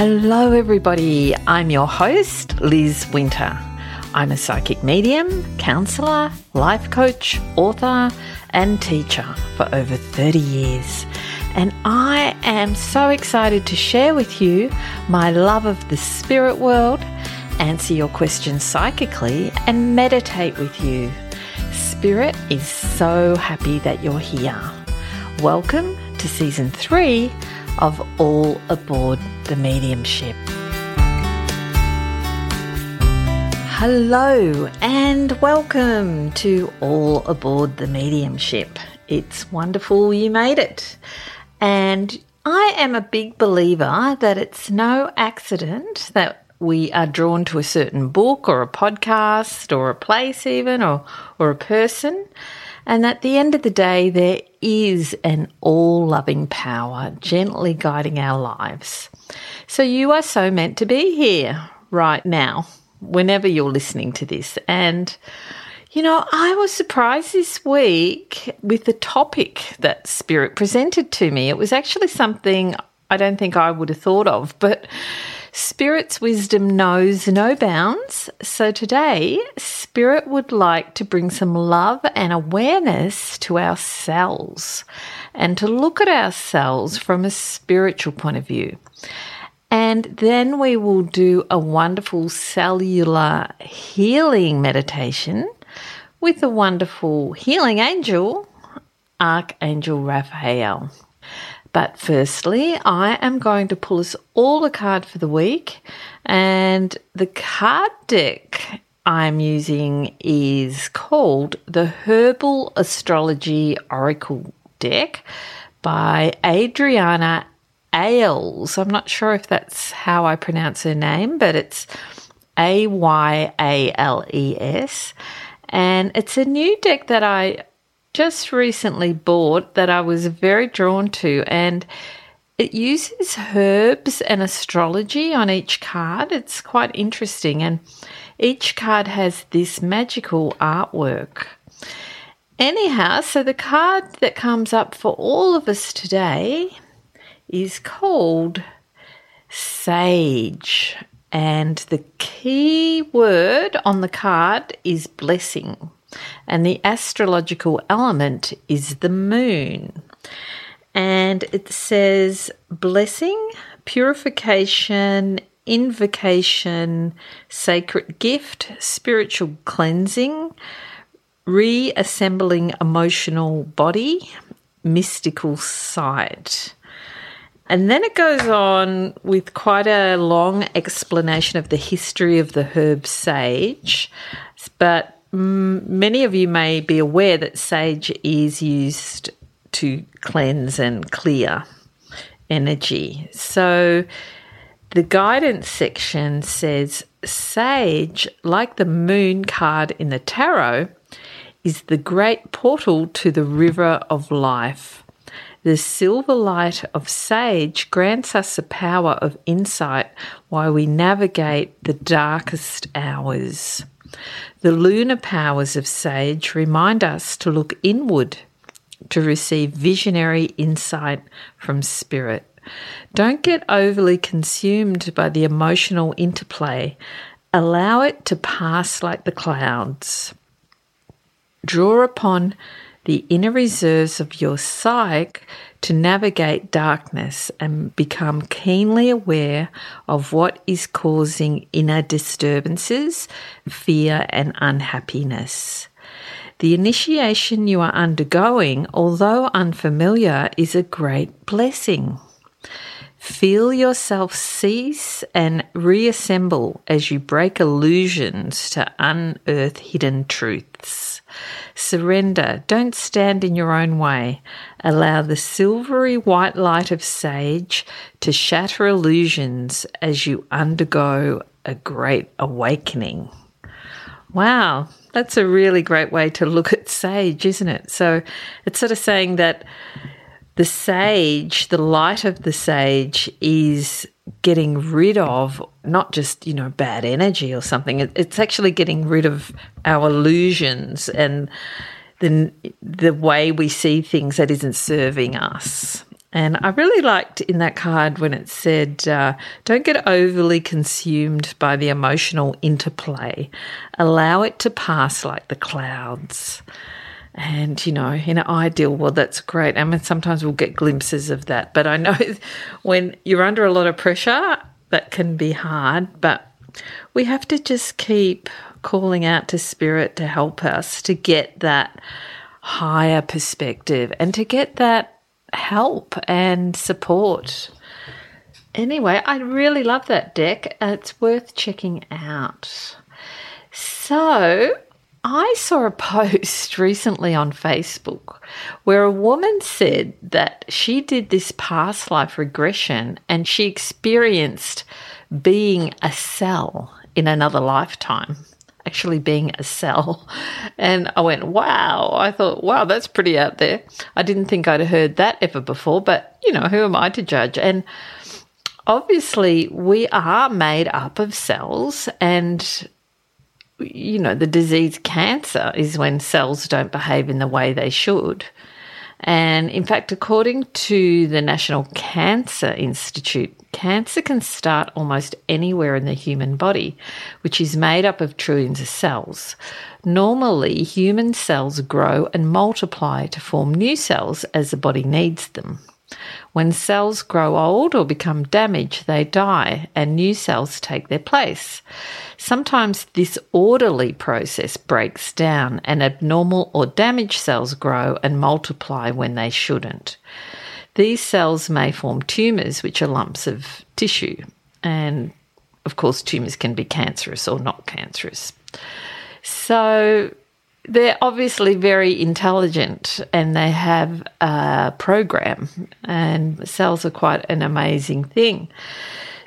Hello, everybody. I'm your host, Liz Winter. I'm a psychic medium, counselor, life coach, author, and teacher for over 30 years. And I am so excited to share with you my love of the spirit world, answer your questions psychically, and meditate with you. Spirit is so happy that you're here. Welcome to season three of All Aboard the Mediumship. Hello and welcome to All Aboard the Mediumship. It's wonderful you made it. And I am a big believer that it's no accident that we are drawn to a certain book or a podcast or a place, even, or, or a person. And at the end of the day, there is an all loving power gently guiding our lives. So you are so meant to be here right now, whenever you're listening to this. And, you know, I was surprised this week with the topic that Spirit presented to me. It was actually something I don't think I would have thought of, but Spirit's wisdom knows no bounds. So today, Spirit would like to bring some love and awareness to ourselves and to look at ourselves from a spiritual point of view. And then we will do a wonderful cellular healing meditation with a wonderful healing angel, Archangel Raphael. But firstly, I am going to pull us all a card for the week. And the card deck I'm using is called the Herbal Astrology Oracle Deck by Adriana Ayales. I'm not sure if that's how I pronounce her name, but it's A Y A L E S. And it's a new deck that I just recently bought that I was very drawn to, and it uses herbs and astrology on each card. It's quite interesting, and each card has this magical artwork. Anyhow, so the card that comes up for all of us today is called Sage, and the key word on the card is blessing and the astrological element is the moon. And it says blessing, purification, invocation, sacred gift, spiritual cleansing, reassembling emotional body, mystical sight. And then it goes on with quite a long explanation of the history of the herb sage. But Mm, many of you may be aware that sage is used to cleanse and clear energy. So the guidance section says sage, like the moon card in the tarot, is the great portal to the river of life. The silver light of sage grants us the power of insight while we navigate the darkest hours. The lunar powers of Sage remind us to look inward to receive visionary insight from Spirit. Don't get overly consumed by the emotional interplay. Allow it to pass like the clouds. Draw upon the inner reserves of your psyche to navigate darkness and become keenly aware of what is causing inner disturbances, fear, and unhappiness. The initiation you are undergoing, although unfamiliar, is a great blessing. Feel yourself cease and reassemble as you break illusions to unearth hidden truths. Surrender. Don't stand in your own way. Allow the silvery white light of sage to shatter illusions as you undergo a great awakening. Wow, that's a really great way to look at sage, isn't it? So it's sort of saying that the sage, the light of the sage is getting rid of not just, you know, bad energy or something. It's actually getting rid of our illusions and the, the way we see things that isn't serving us. And I really liked in that card when it said, uh, don't get overly consumed by the emotional interplay. Allow it to pass like the clouds. And, you know, in an ideal world, that's great. I mean, sometimes we'll get glimpses of that. But I know when you're under a lot of pressure, that can be hard. But we have to just keep calling out to spirit to help us to get that higher perspective and to get that help and support. Anyway, I really love that deck. It's worth checking out. So, I saw a post recently on Facebook where a woman said that she did this past life regression and she experienced being a cell in another lifetime, actually being a cell. And I went, wow. I thought, wow, that's pretty out there. I didn't think I'd heard that ever before, but you know, who am I to judge? And obviously, we are made up of cells and you know, the disease cancer is when cells don't behave in the way they should. And in fact, according to the National Cancer Institute, cancer can start almost anywhere in the human body, which is made up of trillions of cells. Normally, human cells grow and multiply to form new cells as the body needs them. When cells grow old or become damaged, they die and new cells take their place. Sometimes this orderly process breaks down and abnormal or damaged cells grow and multiply when they shouldn't. These cells may form tumours, which are lumps of tissue. And of course, tumours can be cancerous or not cancerous. So, they're obviously very intelligent and they have a program, and cells are quite an amazing thing.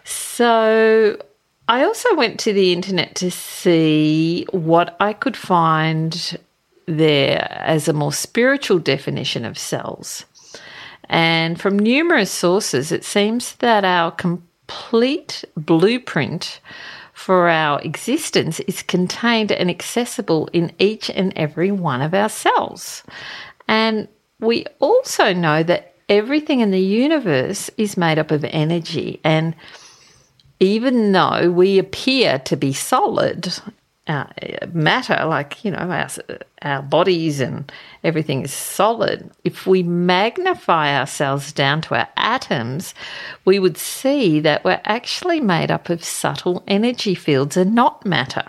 So, I also went to the internet to see what I could find there as a more spiritual definition of cells. And from numerous sources, it seems that our complete blueprint for our existence is contained and accessible in each and every one of our cells. And we also know that everything in the universe is made up of energy. And even though we appear to be solid, uh, matter, like, you know, our, our bodies and everything is solid, if we magnify ourselves down to our atoms, we would see that we're actually made up of subtle energy fields and not matter.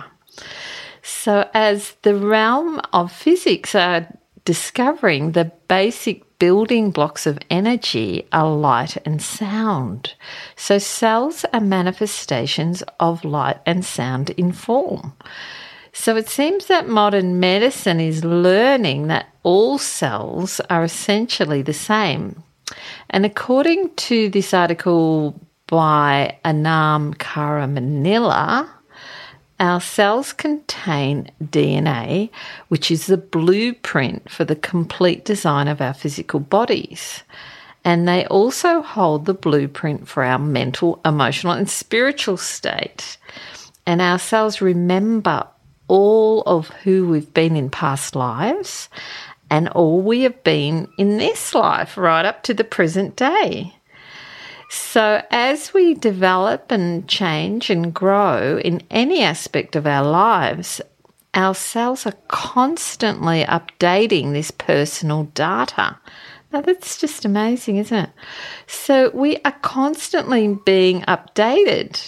So, as the realm of physics are discovering the basic building blocks of energy are light and sound. So cells are manifestations of light and sound in form. So it seems that modern medicine is learning that all cells are essentially the same. And according to this article by Anam Karamanila, our cells contain DNA, which is the blueprint for the complete design of our physical bodies. And they also hold the blueprint for our mental, emotional, and spiritual state. And our cells remember all of who we've been in past lives and all we have been in this life right up to the present day. So, as we develop and change and grow in any aspect of our lives, our cells are constantly updating this personal data. Now, that's just amazing, isn't it? So, we are constantly being updated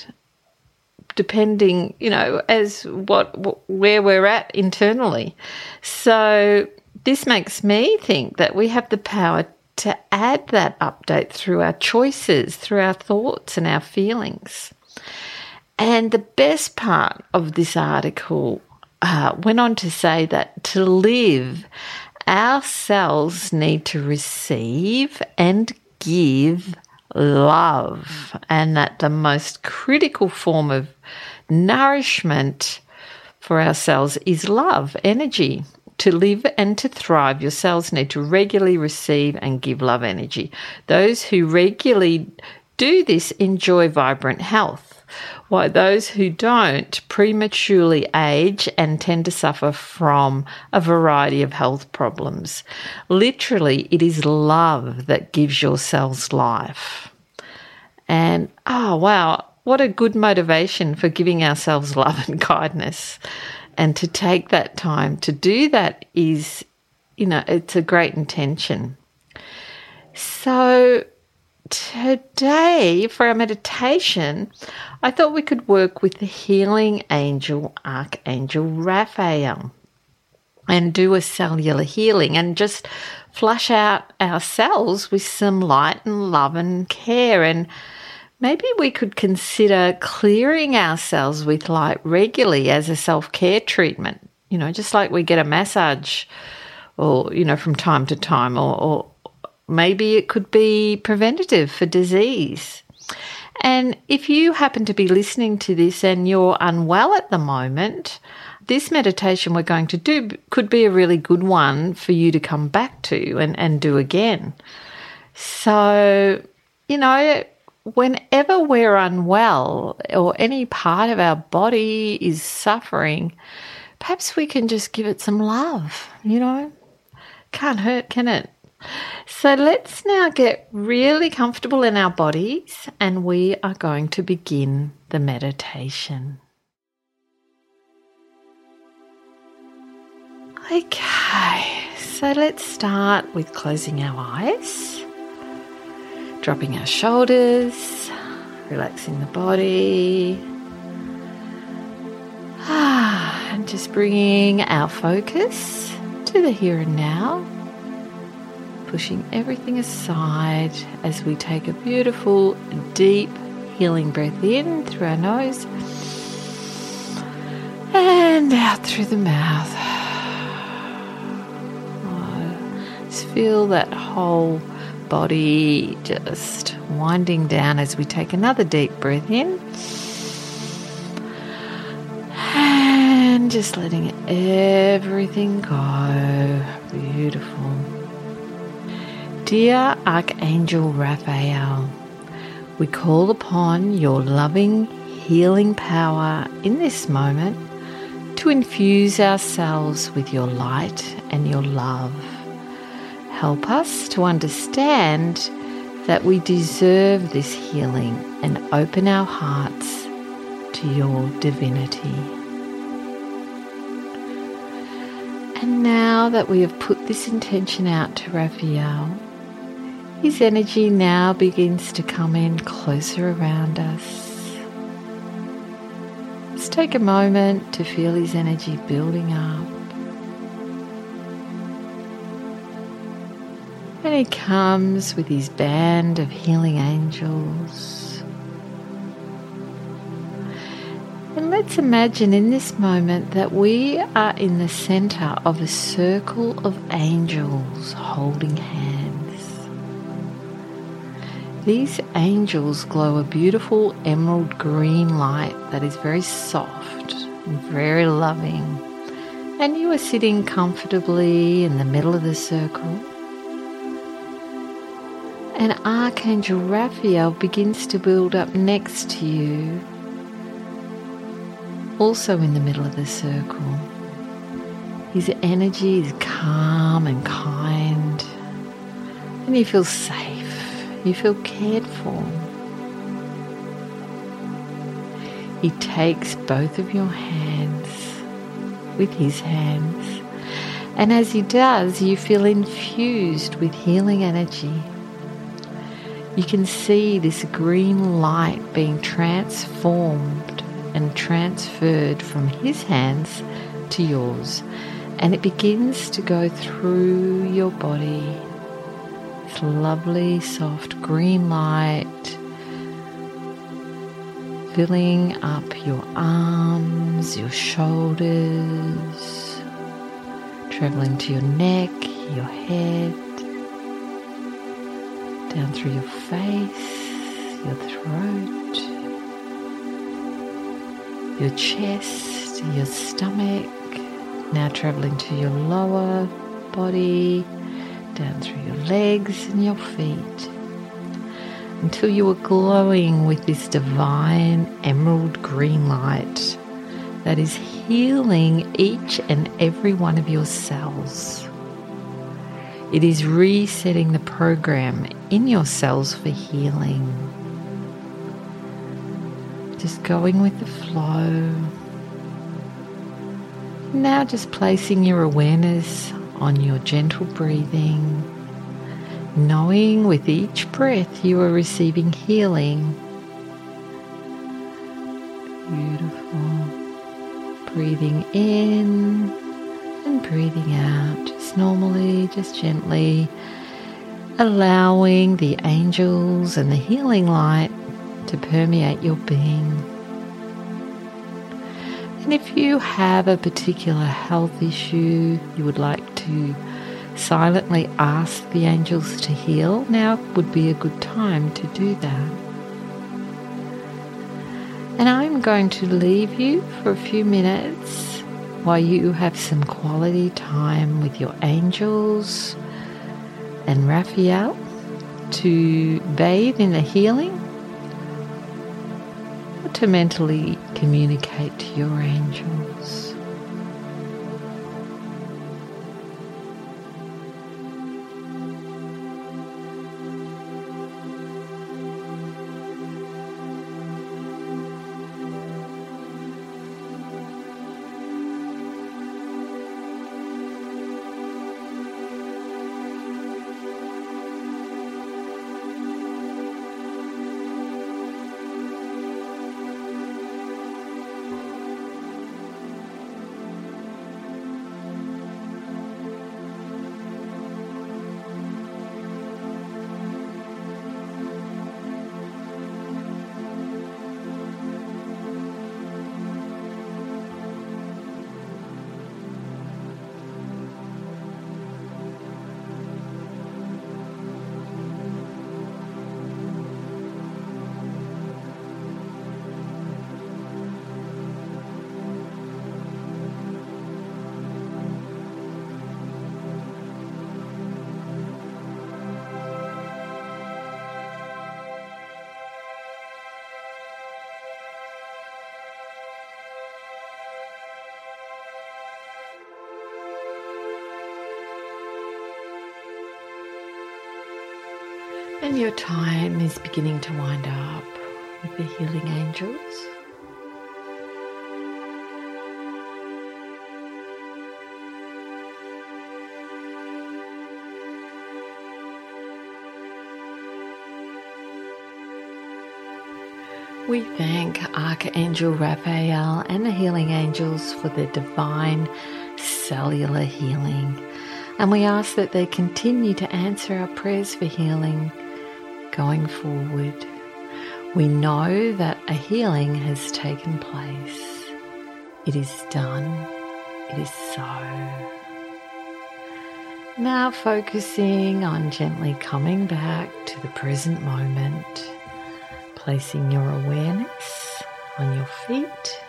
depending, you know, as what where we're at internally. So, this makes me think that we have the power to add that update through our choices, through our thoughts and our feelings. And the best part of this article uh, went on to say that to live, our cells need to receive and give love, and that the most critical form of nourishment for our cells is love, energy. To live and to thrive, your cells need to regularly receive and give love energy. Those who regularly do this enjoy vibrant health, while those who don't prematurely age and tend to suffer from a variety of health problems. Literally, it is love that gives your cells life. And oh, wow, what a good motivation for giving ourselves love and kindness. And to take that time to do that is, you know, it's a great intention. So, today for our meditation, I thought we could work with the healing angel, Archangel Raphael, and do a cellular healing and just flush out our cells with some light and love and care. And maybe we could consider clearing ourselves with light regularly as a self care treatment, you know, just like we get a massage or, you know, from time to time or, or Maybe it could be preventative for disease. And if you happen to be listening to this and you're unwell at the moment, this meditation we're going to do could be a really good one for you to come back to and, and do again. So, you know, whenever we're unwell or any part of our body is suffering, perhaps we can just give it some love, you know? Can't hurt, can it? So let's now get really comfortable in our bodies and we are going to begin the meditation. Okay, so let's start with closing our eyes, dropping our shoulders, relaxing the body, and just bringing our focus to the here and now pushing everything aside as we take a beautiful, deep, healing breath in through our nose and out through the mouth. just feel that whole body just winding down as we take another deep breath in. And just letting everything go. Beautiful. Dear Archangel Raphael, we call upon your loving, healing power in this moment to infuse ourselves with your light and your love. Help us to understand that we deserve this healing and open our hearts to your divinity. And now that we have put this intention out to Raphael, his energy now begins to come in closer around us. Let's take a moment to feel his energy building up. And he comes with his band of healing angels. And let's imagine in this moment that we are in the center of a circle of angels holding hands. These angels glow a beautiful emerald green light that is very soft and very loving. And you are sitting comfortably in the middle of the circle. And Archangel Raphael begins to build up next to you, also in the middle of the circle. His energy is calm and kind, and you feel safe you feel cared for. He takes both of your hands with his hands, and as he does, you feel infused with healing energy. You can see this green light being transformed and transferred from his hands to yours, and it begins to go through your body. This lovely, soft green light filling up your arms, your shoulders, traveling to your neck, your head, down through your face, your throat, your chest, your stomach, now traveling to your lower body, down through your legs and your feet until you are glowing with this divine emerald green light that is healing each and every one of your cells. It is resetting the program in your cells for healing. Just going with the flow. Now, just placing your awareness on your gentle breathing knowing with each breath you are receiving healing. Beautiful. Breathing in and breathing out, normally, just gently, allowing the angels and the healing light to permeate your being. And if you have a particular health issue you would like to silently ask the angels to heal, now would be a good time to do that. And I'm going to leave you for a few minutes while you have some quality time with your angels and Raphael to bathe in the healing or to mentally communicate to your angels. And your time is beginning to wind up with the healing angels. We thank Archangel Raphael and the healing angels for their divine cellular healing. And we ask that they continue to answer our prayers for healing going forward. We know that a healing has taken place. It is done. It is so. Now focusing on gently coming back to the present moment, placing your awareness on your feet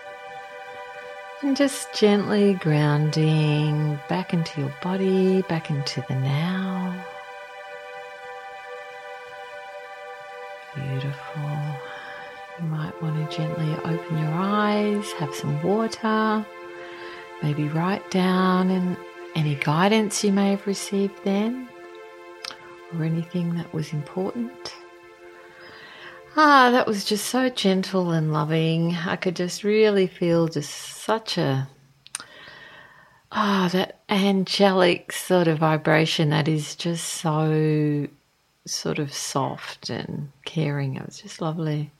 and just gently grounding back into your body, back into the now. Beautiful. You might want to gently open your eyes, have some water, maybe write down and any guidance you may have received then or anything that was important. Ah, that was just so gentle and loving. I could just really feel just such a ah, oh, that angelic sort of vibration that is just so sort of soft and caring. It was just lovely.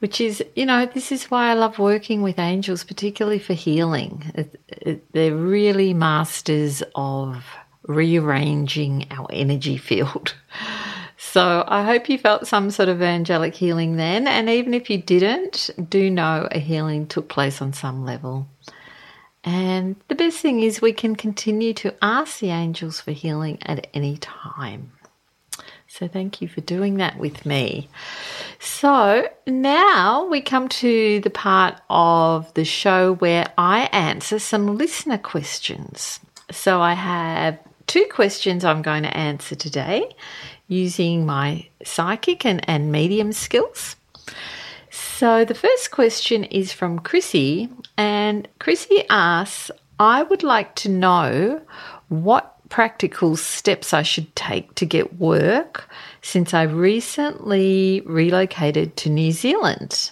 Which is, you know, this is why I love working with angels, particularly for healing. It, it, they're really masters of rearranging our energy field. So I hope you felt some sort of angelic healing then. And even if you didn't, do know a healing took place on some level. And the best thing is we can continue to ask the angels for healing at any time. So thank you for doing that with me. So now we come to the part of the show where I answer some listener questions. So I have two questions I'm going to answer today using my psychic and, and medium skills. So the first question is from Chrissy, and Chrissy asks, I would like to know what practical steps I should take to get work since I recently relocated to New Zealand.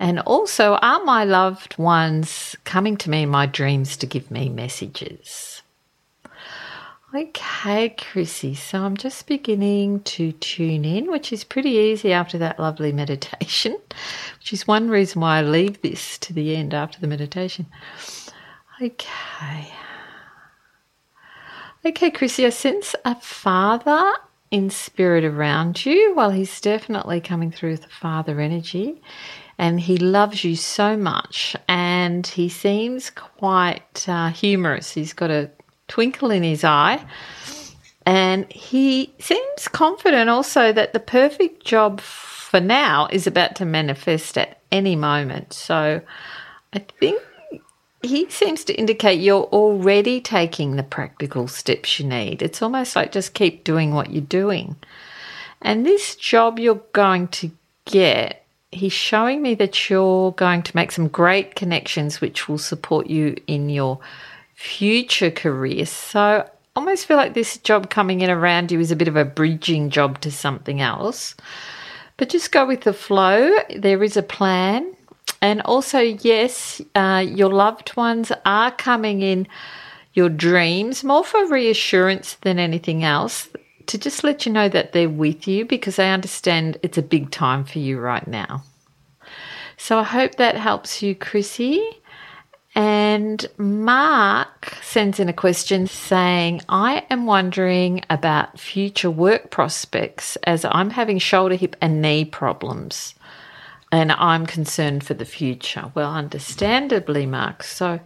And also, are my loved ones coming to me in my dreams to give me messages? Okay, Chrissy, so I'm just beginning to tune in, which is pretty easy after that lovely meditation, which is one reason why I leave this to the end after the meditation. Okay. Okay, Chrissy, I sense a father in spirit around you. Well, he's definitely coming through with the father energy and he loves you so much and he seems quite uh, humorous. He's got a twinkle in his eye and he seems confident also that the perfect job for now is about to manifest at any moment. So I think he seems to indicate you're already taking the practical steps you need. It's almost like just keep doing what you're doing. And this job you're going to get, he's showing me that you're going to make some great connections which will support you in your future career. So I almost feel like this job coming in around you is a bit of a bridging job to something else. But just go with the flow. There is a plan and also, yes, uh, your loved ones are coming in your dreams more for reassurance than anything else to just let you know that they're with you because I understand it's a big time for you right now. So I hope that helps you, Chrissy. And Mark sends in a question saying, I am wondering about future work prospects as I'm having shoulder, hip, and knee problems and I'm concerned for the future. Well, understandably, Mark. So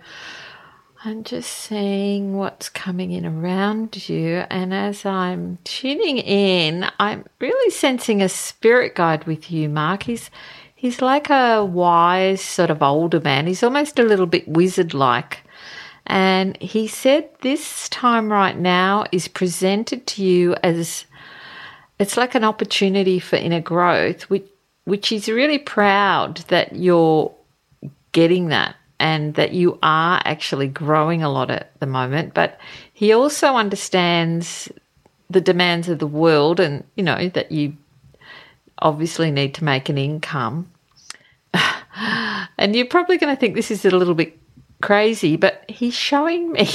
I'm just seeing what's coming in around you. And as I'm tuning in, I'm really sensing a spirit guide with you, Mark. He's, he's like a wise, sort of older man. He's almost a little bit wizard like. And he said this time right now is presented to you as it's like an opportunity for inner growth, which which is really proud that you're getting that and that you are actually growing a lot at the moment. But he also understands the demands of the world and, you know, that you obviously need to make an income. and you're probably going to think this is a little bit crazy, but he's showing me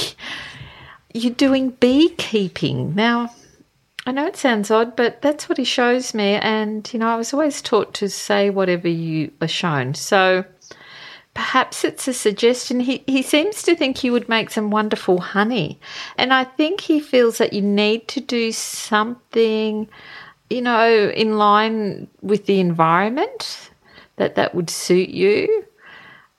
you're doing beekeeping. Now, I know it sounds odd, but that's what he shows me. And, you know, I was always taught to say whatever you are shown. So perhaps it's a suggestion. He, he seems to think you would make some wonderful honey. And I think he feels that you need to do something, you know, in line with the environment that that would suit you.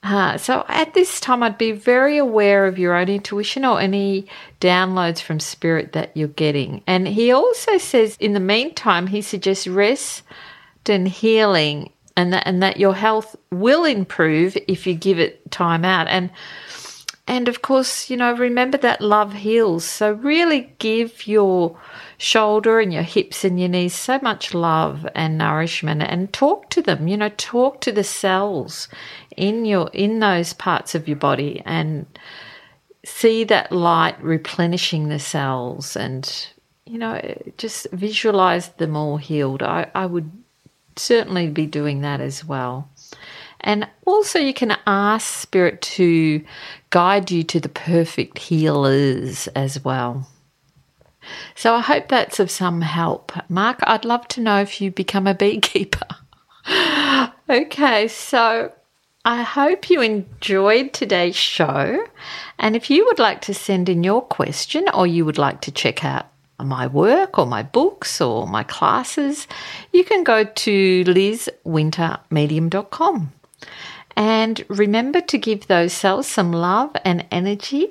Uh, so at this time, I'd be very aware of your own intuition or any downloads from spirit that you're getting. And he also says, in the meantime, he suggests rest and healing, and that and that your health will improve if you give it time out. And and of course, you know, remember that love heals. So really give your shoulder and your hips and your knees so much love and nourishment and talk to them, you know, talk to the cells in your in those parts of your body and see that light replenishing the cells and you know just visualize them all healed. I, I would certainly be doing that as well. And also you can ask spirit to guide you to the perfect healers as well. So i hope that's of some help. Mark i'd love to know if you become a beekeeper. Okay so I hope you enjoyed today's show. And if you would like to send in your question or you would like to check out my work or my books or my classes, you can go to lizwintermedium.com. And remember to give those cells some love and energy.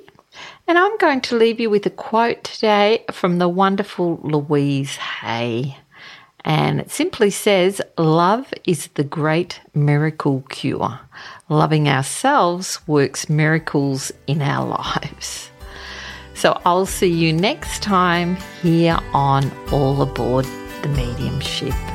And I'm going to leave you with a quote today from the wonderful Louise Hay. And it simply says, Love is the great miracle cure. Loving ourselves works miracles in our lives. So I'll see you next time here on All Aboard the Mediumship.